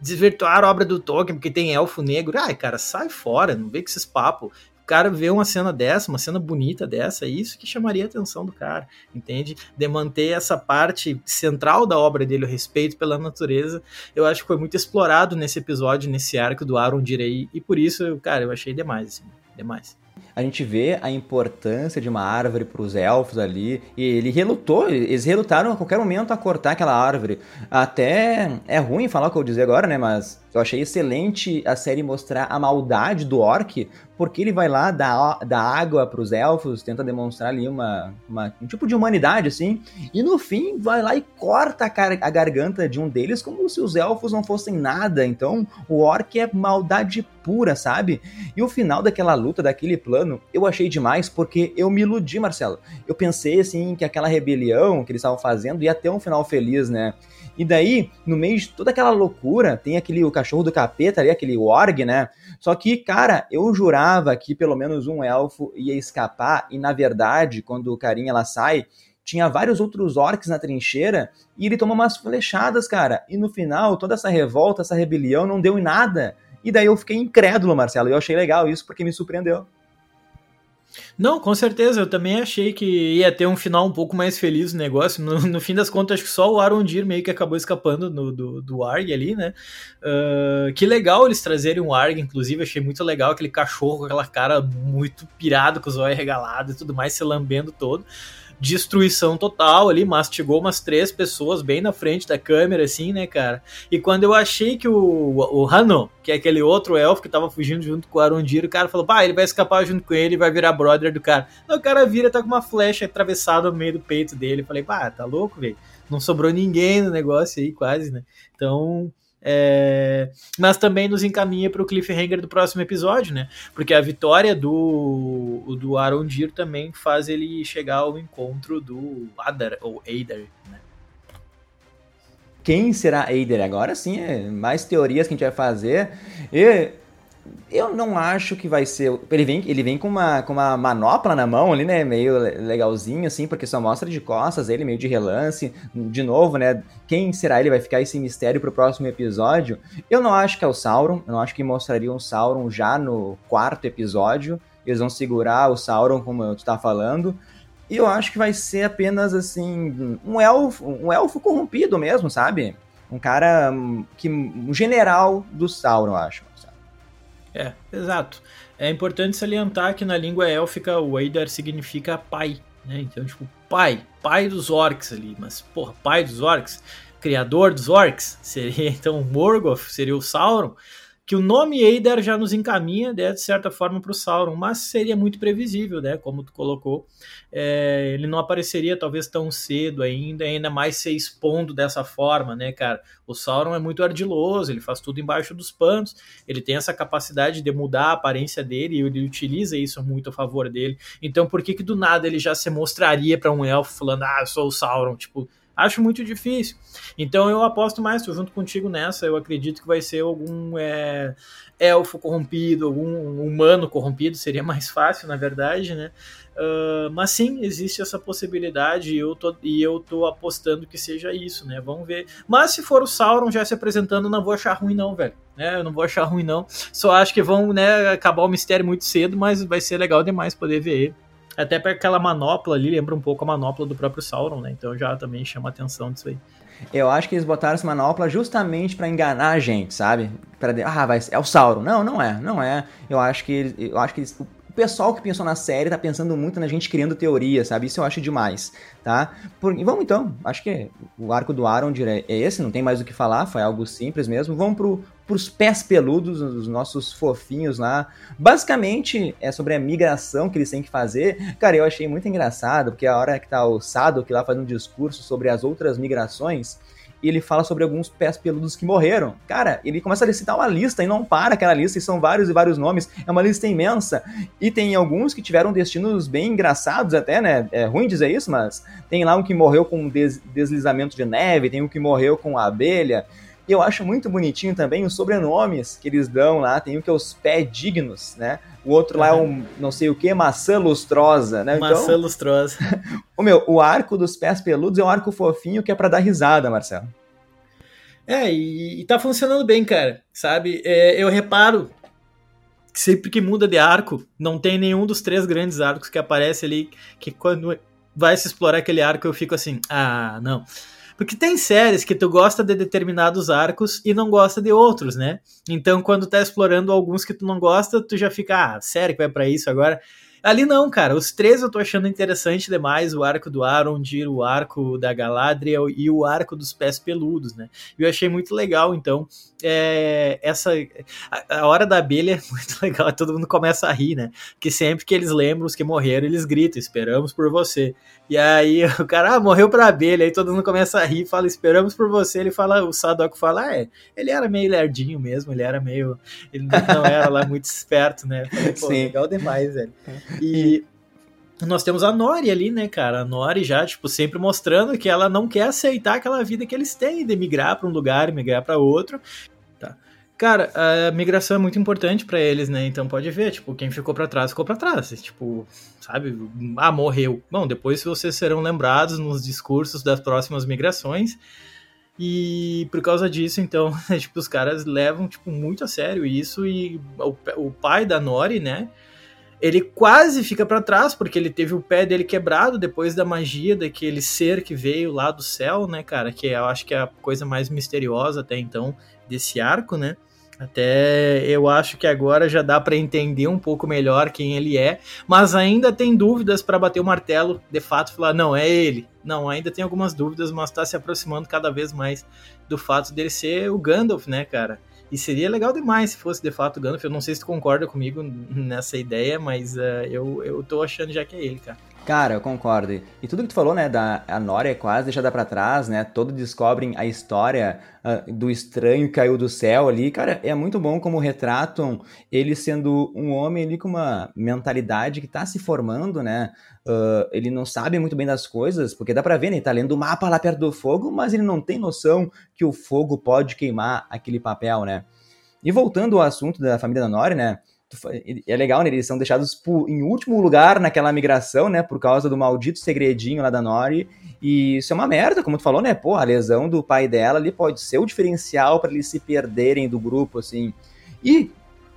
desvirtuaram a obra do Tolkien, porque tem elfo negro. Ai, cara, sai fora, não vê com esses papos cara vê uma cena dessa, uma cena bonita dessa, é isso que chamaria a atenção do cara, entende? De manter essa parte central da obra dele, o respeito pela natureza, eu acho que foi muito explorado nesse episódio, nesse arco do Aaron Direi, e por isso, cara, eu achei demais, assim, demais a gente vê a importância de uma árvore para os elfos ali. E ele relutou, eles relutaram a qualquer momento a cortar aquela árvore. Até é ruim falar o que eu vou dizer agora, né? Mas eu achei excelente a série mostrar a maldade do orc, porque ele vai lá dar, dar água para os elfos, tenta demonstrar ali uma, uma, um tipo de humanidade, assim, e no fim vai lá e corta a, a garganta de um deles como se os elfos não fossem nada. Então o orc é maldade pura, sabe? E o final daquela luta, daquele plano, eu achei demais porque eu me iludi, Marcelo. Eu pensei assim que aquela rebelião que eles estavam fazendo ia ter um final feliz, né? E daí, no meio de toda aquela loucura, tem aquele o cachorro do capeta ali, aquele org, né? Só que, cara, eu jurava que pelo menos um elfo ia escapar, e na verdade, quando o carinha lá sai, tinha vários outros orcs na trincheira e ele toma umas flechadas, cara. E no final, toda essa revolta, essa rebelião não deu em nada. E daí eu fiquei incrédulo, Marcelo, e eu achei legal isso porque me surpreendeu. Não, com certeza, eu também achei que ia ter um final um pouco mais feliz o negócio. No, no fim das contas, acho que só o Arondir meio que acabou escapando no, do, do Arg ali, né? Uh, que legal eles trazerem um Arg, inclusive, achei muito legal aquele cachorro com aquela cara muito pirado, com os olhos regalados e tudo mais, se lambendo todo destruição total ali, mastigou umas três pessoas bem na frente da câmera, assim, né, cara? E quando eu achei que o, o Hano, que é aquele outro elfo que tava fugindo junto com o Arondir, o cara falou, pá, ele vai escapar junto com ele e vai virar brother do cara. Aí o cara vira, tá com uma flecha atravessada no meio do peito dele. Eu falei, pá, tá louco, velho? Não sobrou ninguém no negócio aí, quase, né? Então, é, mas também nos encaminha para o cliffhanger do próximo episódio, né? Porque a vitória do, do Arondir também faz ele chegar ao encontro do Adar, ou Eider, né? Quem será Eider? Agora sim, é mais teorias que a gente vai fazer. E eu não acho que vai ser. Ele vem, ele vem com, uma, com uma manopla na mão ali, né? Meio legalzinho, assim, porque só mostra de costas ele, meio de relance. De novo, né? Quem será ele? Vai ficar esse mistério pro próximo episódio. Eu não acho que é o Sauron. Eu não acho que mostrariam o Sauron já no quarto episódio. Eles vão segurar o Sauron, como tu tá falando. E eu acho que vai ser apenas, assim, um elfo, um elfo corrompido mesmo, sabe? Um cara hum, que. Um general do Sauron, eu acho. É, exato. É importante salientar que na língua élfica o Eidar significa pai, né? Então, tipo, pai, pai dos orcs ali, mas, porra, pai dos orcs, criador dos orcs, seria *laughs* então Morgoth, seria o Sauron. Que o nome Eider já nos encaminha, né, de certa forma, para o Sauron, mas seria muito previsível, né, como tu colocou. É, ele não apareceria talvez tão cedo ainda, ainda mais se expondo dessa forma, né, cara? O Sauron é muito ardiloso, ele faz tudo embaixo dos panos, ele tem essa capacidade de mudar a aparência dele e ele utiliza isso muito a favor dele. Então, por que que do nada ele já se mostraria para um elfo falando, ah, eu sou o Sauron, tipo Acho muito difícil. Então eu aposto mais, estou junto contigo nessa. Eu acredito que vai ser algum é, elfo corrompido, algum humano corrompido, seria *laughs* mais fácil, na verdade, né? Uh, mas sim, existe essa possibilidade e eu, tô, e eu tô apostando que seja isso, né? Vamos ver. Mas se for o Sauron já se apresentando, não vou achar ruim, não, velho. Né? Eu não vou achar ruim, não. Só acho que vão né, acabar o mistério muito cedo, mas vai ser legal demais poder ver ele. Até para aquela manopla ali, lembra um pouco a manopla do próprio Sauron, né? Então já também chama a atenção disso aí. Eu acho que eles botaram essa manopla justamente para enganar a gente, sabe? Para ah, vai, é o Sauron. Não, não é, não é. Eu acho que eu acho que eles, pessoal que pensou na série tá pensando muito na gente criando teoria, sabe? Isso eu acho demais, tá? Por... Vamos então, acho que o arco do Aaron é esse, não tem mais o que falar, foi algo simples mesmo. Vamos pro, pros pés peludos, os nossos fofinhos lá. Basicamente, é sobre a migração que eles têm que fazer. Cara, eu achei muito engraçado, porque a hora que tá o Sadok lá fazendo um discurso sobre as outras migrações, ele fala sobre alguns pés peludos que morreram. Cara, ele começa a citar uma lista e não para aquela lista, e são vários e vários nomes, é uma lista imensa. E tem alguns que tiveram destinos bem engraçados até, né? É ruim dizer isso, mas tem lá um que morreu com des deslizamento de neve, tem um que morreu com abelha. E eu acho muito bonitinho também os sobrenomes que eles dão lá. Tem um que é os pé dignos, né? O outro uhum. lá é um não sei o que, maçã lustrosa, né? Maçã então, lustrosa. *laughs* o meu, o arco dos pés peludos é um arco fofinho que é para dar risada, Marcelo. É, e, e tá funcionando bem, cara. Sabe? É, eu reparo que sempre que muda de arco, não tem nenhum dos três grandes arcos que aparece ali, que quando vai se explorar aquele arco eu fico assim, ah, não. Porque tem séries que tu gosta de determinados arcos e não gosta de outros, né? Então, quando tá explorando alguns que tu não gosta, tu já fica, ah, sério que vai para isso agora? Ali não, cara. Os três eu tô achando interessante demais. O arco do Arondir, o arco da Galadriel e o arco dos pés peludos, né? Eu achei muito legal, então. É, essa a, a, hora da abelha *laughs* é muito legal. Todo mundo começa a rir, né? Que sempre que eles lembram os que morreram, eles gritam: Esperamos por você. E aí *laughs* o cara ah, morreu pra abelha. Aí todo mundo começa a rir fala: Esperamos por você. Ele fala: O Sadok fala: ah, é, ele era meio lerdinho mesmo. Ele era meio. Ele não era lá muito esperto, né? Falei, Pô, Sim. legal demais, velho. E nós temos a Nori ali, né, cara? A Nori já, tipo, sempre mostrando que ela não quer aceitar aquela vida que eles têm de migrar para um lugar, migrar para outro. Cara, a migração é muito importante para eles, né? Então pode ver, tipo, quem ficou para trás ficou para trás, tipo, sabe? Ah, morreu. Bom, depois vocês serão lembrados nos discursos das próximas migrações. E por causa disso, então, *laughs* tipo, os caras levam tipo muito a sério isso e o, o pai da Nori, né? ele quase fica para trás porque ele teve o pé dele quebrado depois da magia daquele ser que veio lá do céu, né, cara? Que eu acho que é a coisa mais misteriosa até então desse arco, né? Até eu acho que agora já dá para entender um pouco melhor quem ele é, mas ainda tem dúvidas para bater o martelo, de fato falar não é ele. Não, ainda tem algumas dúvidas, mas está se aproximando cada vez mais do fato dele ser o Gandalf, né, cara? E seria legal demais se fosse de fato o Gandalf. Eu não sei se tu concorda comigo nessa ideia, mas uh, eu, eu tô achando já que é ele, cara. Cara, eu concordo. E tudo que tu falou, né, da a Nora é quase deixada para trás, né? Todos descobrem a história uh, do estranho que caiu do céu ali. Cara, é muito bom como retratam ele sendo um homem ali com uma mentalidade que tá se formando, né? Uh, ele não sabe muito bem das coisas, porque dá pra ver, né? Ele tá lendo o mapa lá perto do fogo, mas ele não tem noção que o fogo pode queimar aquele papel, né? E voltando ao assunto da família da Nori, né? É legal, né? Eles são deixados em último lugar naquela migração, né? Por causa do maldito segredinho lá da Nori. E isso é uma merda, como tu falou, né? Pô, a lesão do pai dela ali pode ser o diferencial para eles se perderem do grupo, assim. E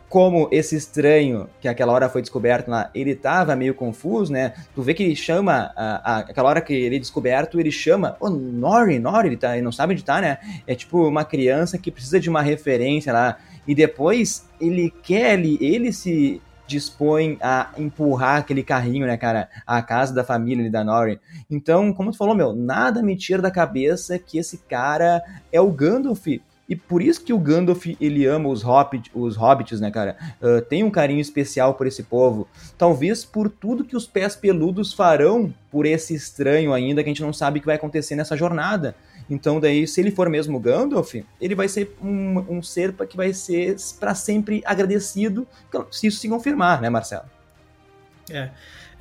como esse estranho, que aquela hora foi descoberto lá, ele tava meio confuso, né? Tu vê que ele chama, a, a, aquela hora que ele é descoberto, ele chama, ô, oh, Nori, Nori, ele, tá, ele não sabe onde tá, né? É tipo uma criança que precisa de uma referência lá. E depois ele quer, ele, ele se dispõe a empurrar aquele carrinho, né, cara, a casa da família ali da Nori. Então, como tu falou, meu, nada me tira da cabeça que esse cara é o Gandalf E por isso que o Gandalf, ele ama os, hobbit, os hobbits, né, cara? Uh, tem um carinho especial por esse povo. Talvez por tudo que os pés peludos farão por esse estranho ainda, que a gente não sabe o que vai acontecer nessa jornada. Então, daí, se ele for mesmo Gandalf, ele vai ser um, um ser que vai ser para sempre agradecido, se isso se confirmar, né, Marcelo? É.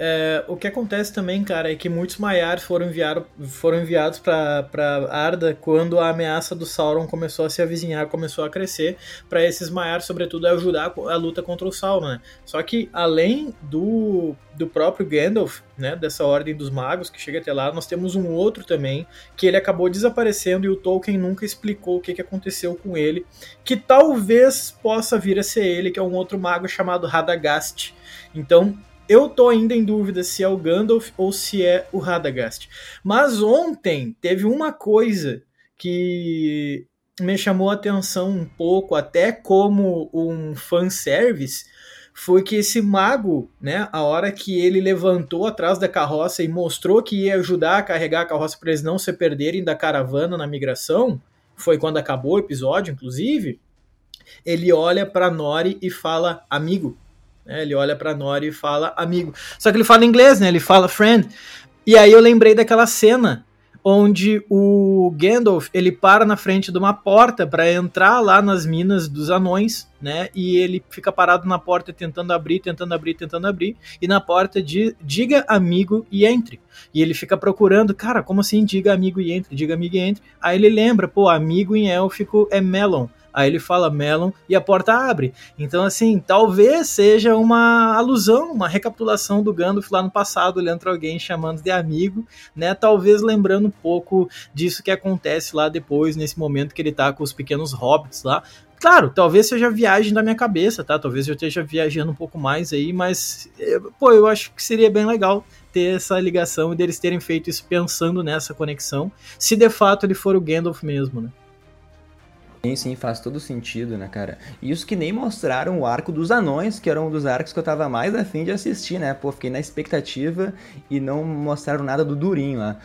É, o que acontece também, cara, é que muitos Maiar foram, enviado, foram enviados para Arda quando a ameaça do Sauron começou a se avizinhar, começou a crescer, para esses Maiar, sobretudo, ajudar a luta contra o Sauron, né? Só que, além do, do próprio Gandalf, né, dessa Ordem dos Magos, que chega até lá, nós temos um outro também, que ele acabou desaparecendo e o Tolkien nunca explicou o que, que aconteceu com ele, que talvez possa vir a ser ele, que é um outro mago chamado Radagast. Então, eu tô ainda em dúvida se é o Gandalf ou se é o Radagast. Mas ontem teve uma coisa que me chamou a atenção um pouco, até como um fanservice, foi que esse mago, né, a hora que ele levantou atrás da carroça e mostrou que ia ajudar a carregar a carroça para eles não se perderem da caravana na migração, foi quando acabou o episódio, inclusive, ele olha para Nori e fala: "Amigo, né? Ele olha para Nori e fala amigo. Só que ele fala inglês, né? Ele fala friend. E aí eu lembrei daquela cena onde o Gandalf ele para na frente de uma porta para entrar lá nas minas dos anões, né? E ele fica parado na porta tentando abrir, tentando abrir, tentando abrir, e na porta de diga amigo e entre. E ele fica procurando, cara, como assim diga amigo e entre, diga amigo e entre. Aí ele lembra, pô, amigo em élfico é melon. Aí ele fala Melon e a porta abre. Então, assim, talvez seja uma alusão, uma recapitulação do Gandalf lá no passado, olhando para alguém chamando de amigo, né? Talvez lembrando um pouco disso que acontece lá depois, nesse momento que ele tá com os pequenos hobbits lá. Claro, talvez seja viagem da minha cabeça, tá? Talvez eu esteja viajando um pouco mais aí, mas, eh, pô, eu acho que seria bem legal ter essa ligação e deles terem feito isso pensando nessa conexão, se de fato ele for o Gandalf mesmo, né? Sim, sim, faz todo sentido, né, cara? Isso que nem mostraram o arco dos anões, que era um dos arcos que eu tava mais afim de assistir, né? Pô, fiquei na expectativa e não mostraram nada do Durinho lá.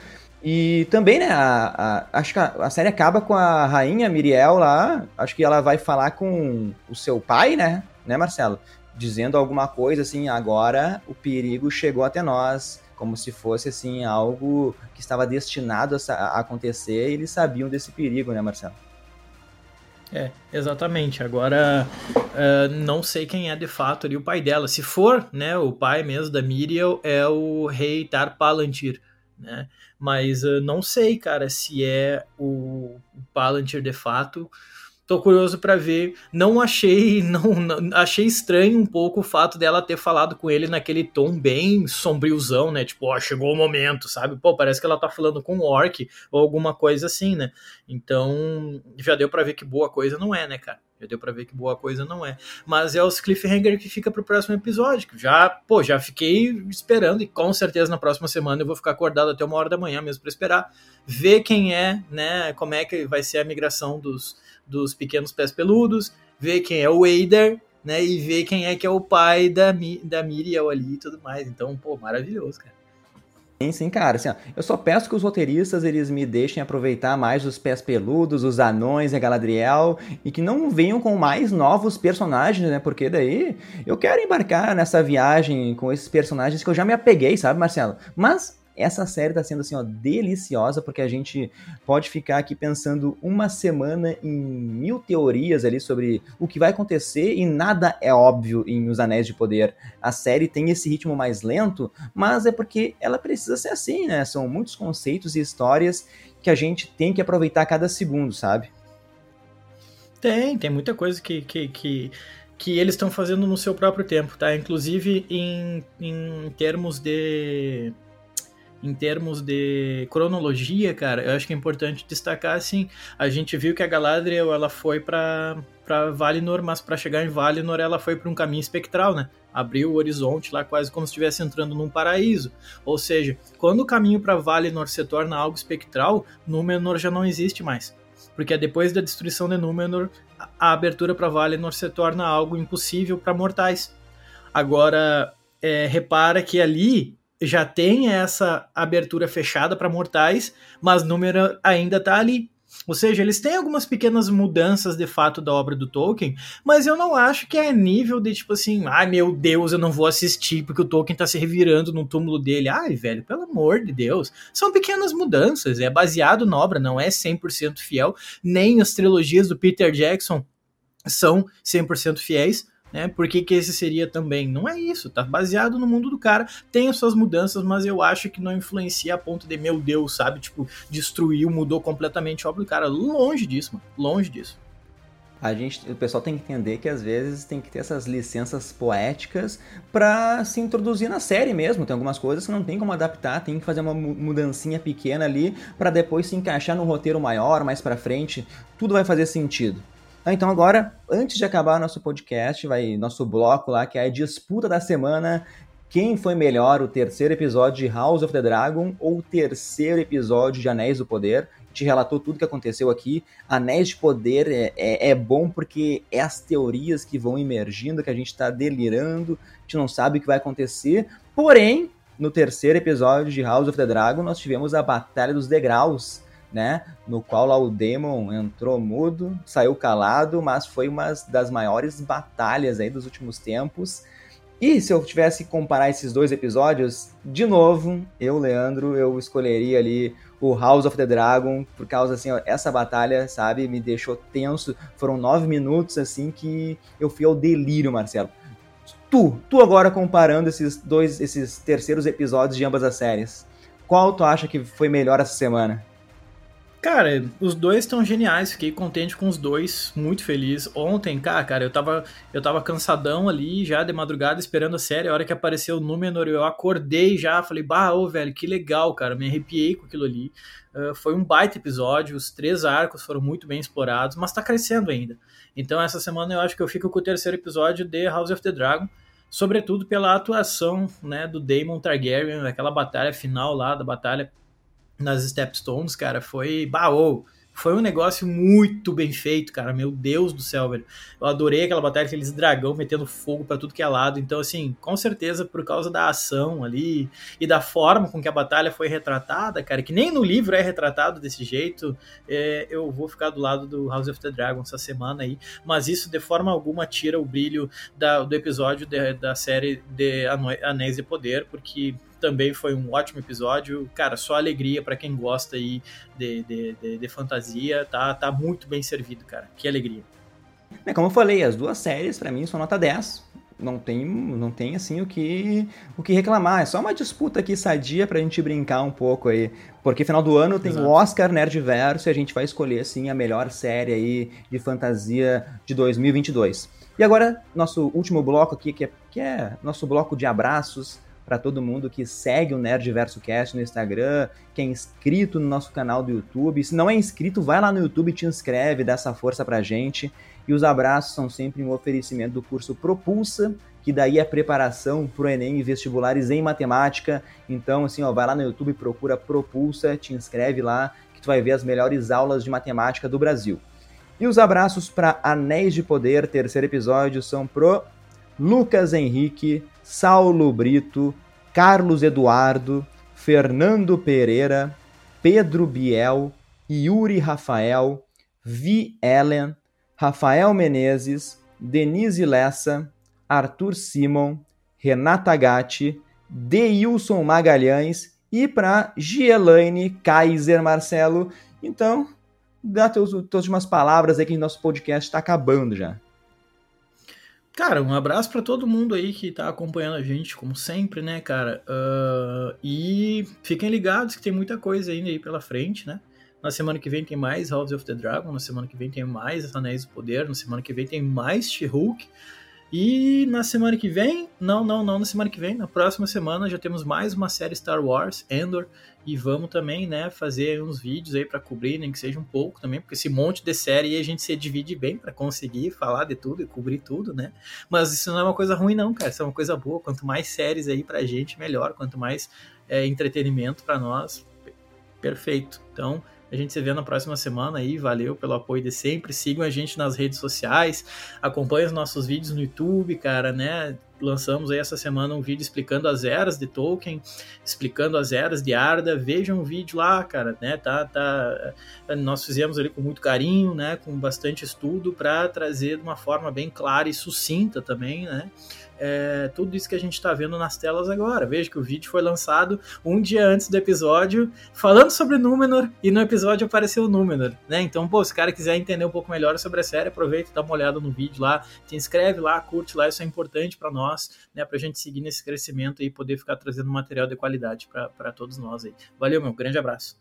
E também, né, a, a, acho que a, a, série acaba com a rainha Miriel lá, acho que ela vai falar com o seu pai, né, né, Marcelo? Dizendo alguma coisa assim, agora o perigo chegou até nós, como se fosse, assim, algo que estava destinado a, a acontecer e eles sabiam desse perigo, né, Marcelo? É, exatamente. Agora, uh, não sei quem é de fato ali o pai dela. Se for, né, o pai mesmo da Miriel é o rei Tar Palantir, né? Mas uh, não sei, cara, se é o Palantir de fato Tô curioso para ver. Não achei, *laughs* não, não, achei estranho um pouco o fato dela ter falado com ele naquele tom bem sombriozão, né? Tipo, ó, chegou o momento, sabe? Pô, parece que ela tá falando com um orc ou alguma coisa assim, né? Então, já deu para ver que boa coisa não é, né, cara? Já deu para ver que boa coisa não é. Mas é os cliffhanger que fica pro próximo episódio. Que já, pô, já fiquei esperando e com certeza na próxima semana eu vou ficar acordado até uma hora da manhã mesmo para esperar ver quem é, né? Como é que vai ser a migração dos dos pequenos pés peludos, ver quem é o Wader, né? E ver quem é que é o pai da, da Miriel ali e tudo mais. Então, pô, maravilhoso, cara. Sim, sim, cara. Assim, ó, eu só peço que os roteiristas eles me deixem aproveitar mais os pés peludos, os anões e a Galadriel e que não venham com mais novos personagens, né? Porque daí eu quero embarcar nessa viagem com esses personagens que eu já me apeguei, sabe, Marcelo? Mas essa série tá sendo assim, ó, deliciosa, porque a gente pode ficar aqui pensando uma semana em mil teorias ali sobre o que vai acontecer e nada é óbvio em Os Anéis de Poder. A série tem esse ritmo mais lento, mas é porque ela precisa ser assim, né? São muitos conceitos e histórias que a gente tem que aproveitar cada segundo, sabe? Tem, tem muita coisa que, que, que que eles estão fazendo no seu próprio tempo, tá? Inclusive em, em termos de em termos de cronologia, cara, eu acho que é importante destacar assim, a gente viu que a Galadriel ela foi para para Valinor, mas para chegar em Valinor ela foi para um caminho espectral, né? Abriu o horizonte lá quase como se estivesse entrando num paraíso. Ou seja, quando o caminho para Valinor se torna algo espectral, Númenor já não existe mais. Porque depois da destruição de Númenor, a abertura para Valinor se torna algo impossível para mortais. Agora, é, repara que ali já tem essa abertura fechada para mortais, mas Númenor ainda tá ali. Ou seja, eles têm algumas pequenas mudanças de fato da obra do Tolkien, mas eu não acho que é nível de tipo assim, ai meu Deus, eu não vou assistir porque o Tolkien tá se revirando no túmulo dele. Ai, velho, pelo amor de Deus. São pequenas mudanças, é baseado na obra, não é 100% fiel, nem as trilogias do Peter Jackson são 100% fiéis, né? Por que, que esse seria também? Não é isso, tá baseado no mundo do cara, tem as suas mudanças, mas eu acho que não influencia a ponto de, meu Deus, sabe? Tipo, destruiu, mudou completamente a obra do cara. Longe disso, mano. Longe disso. A gente, o pessoal tem que entender que às vezes tem que ter essas licenças poéticas para se introduzir na série mesmo. Tem algumas coisas que não tem como adaptar, tem que fazer uma mudancinha pequena ali para depois se encaixar no roteiro maior, mais para frente. Tudo vai fazer sentido. Ah, então agora, antes de acabar nosso podcast, vai nosso bloco lá, que é a disputa da semana. Quem foi melhor, o terceiro episódio de House of the Dragon ou o terceiro episódio de Anéis do Poder? Gente relatou tudo que aconteceu aqui. Anéis de Poder é, é, é bom porque é as teorias que vão emergindo, que a gente está delirando, a gente não sabe o que vai acontecer. Porém, no terceiro episódio de House of the Dragon, nós tivemos a Batalha dos Degraus, né? No qual lá o Demon entrou mudo, saiu calado, mas foi uma das maiores batalhas aí dos últimos tempos. E se eu tivesse que comparar esses dois episódios, de novo, eu, Leandro, eu escolheria ali o House of the Dragon, por causa, assim, essa batalha, sabe, me deixou tenso. Foram nove minutos, assim, que eu fui ao delírio, Marcelo. Tu, tu agora comparando esses dois, esses terceiros episódios de ambas as séries, qual tu acha que foi melhor essa semana? Cara, os dois estão geniais, fiquei contente com os dois, muito feliz. Ontem, cara, cara, eu tava, eu tava cansadão ali, já de madrugada, esperando a série. A hora que apareceu o Númenor, eu acordei já, falei, bah, ô, velho, que legal, cara, me arrepiei com aquilo ali. Uh, foi um baita episódio, os três arcos foram muito bem explorados, mas tá crescendo ainda. Então, essa semana eu acho que eu fico com o terceiro episódio de House of the Dragon sobretudo pela atuação né, do Daemon Targaryen, naquela batalha final lá da batalha nas Stepstones, cara, foi baú. Foi um negócio muito bem feito, cara. Meu Deus do céu, velho. Eu adorei aquela batalha, aqueles dragão metendo fogo para tudo que é lado. Então, assim, com certeza por causa da ação ali e da forma com que a batalha foi retratada, cara, que nem no livro é retratado desse jeito, é, eu vou ficar do lado do House of the Dragon essa semana aí. Mas isso de forma alguma tira o brilho da, do episódio de, da série de Anéis de Poder, porque também foi um ótimo episódio. Cara, só alegria para quem gosta aí de, de, de, de, fantasia. Tá, tá muito bem servido, cara. Que alegria. É, como eu falei, as duas séries para mim são nota 10. Não tem, não tem assim o que, o que reclamar. É só uma disputa aqui sadia pra gente brincar um pouco aí. Porque final do ano tem Exato. o Oscar Nerdverso e a gente vai escolher assim a melhor série aí de fantasia de 2022. E agora, nosso último bloco aqui, que é, que é nosso bloco de abraços para todo mundo que segue o Nerdverso Cast no Instagram, que é inscrito no nosso canal do YouTube. Se não é inscrito, vai lá no YouTube, te inscreve, dá essa força pra gente. E os abraços são sempre um oferecimento do curso Propulsa, que daí é preparação para o Enem e vestibulares em matemática. Então, assim, ó, vai lá no YouTube, procura Propulsa, te inscreve lá, que tu vai ver as melhores aulas de matemática do Brasil. E os abraços para Anéis de Poder, terceiro episódio, são pro Lucas Henrique, Saulo Brito, Carlos Eduardo, Fernando Pereira, Pedro Biel, Yuri Rafael, Vi Ellen, Rafael Menezes, Denise Lessa, Arthur Simon, Renata Gatti, Deilson Magalhães e para Gielaine Kaiser Marcelo. Então, dá tuas últimas palavras aí que nosso podcast está acabando já. Cara, um abraço para todo mundo aí que tá acompanhando a gente, como sempre, né, cara? Uh, e fiquem ligados que tem muita coisa ainda aí pela frente, né? Na semana que vem tem mais House of the Dragon, na semana que vem tem mais Anéis do Poder, na semana que vem tem mais She-Hulk. E na semana que vem, não, não, não na semana que vem, na próxima semana já temos mais uma série Star Wars, Endor, e vamos também, né, fazer uns vídeos aí para cobrir, nem que seja um pouco também, porque esse monte de série aí a gente se divide bem para conseguir falar de tudo e cobrir tudo, né? Mas isso não é uma coisa ruim não, cara, isso é uma coisa boa, quanto mais séries aí pra gente, melhor, quanto mais é, entretenimento para nós, perfeito. Então, a gente se vê na próxima semana aí. Valeu pelo apoio de sempre. Sigam a gente nas redes sociais. Acompanhem os nossos vídeos no YouTube, cara, né? lançamos aí essa semana um vídeo explicando as eras de Tolkien, explicando as eras de Arda. Vejam o vídeo lá, cara, né? Tá, tá, nós fizemos ali com muito carinho, né? Com bastante estudo para trazer de uma forma bem clara e sucinta também, né? É, tudo isso que a gente está vendo nas telas agora. Veja que o vídeo foi lançado um dia antes do episódio, falando sobre Númenor, e no episódio apareceu o Númenor, né? Então, pô, se o cara quiser entender um pouco melhor sobre a série, aproveita e dá uma olhada no vídeo lá, te inscreve lá, curte lá, isso é importante para nós, né? Pra gente seguir nesse crescimento e poder ficar trazendo material de qualidade para todos nós aí. Valeu, meu, grande abraço.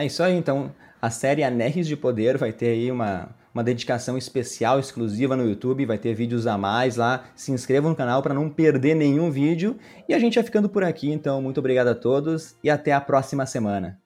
É isso aí, então. A série Anéis de Poder vai ter aí uma, uma dedicação especial, exclusiva no YouTube, vai ter vídeos a mais lá. Se inscreva no canal para não perder nenhum vídeo. E a gente vai ficando por aqui, então muito obrigado a todos e até a próxima semana.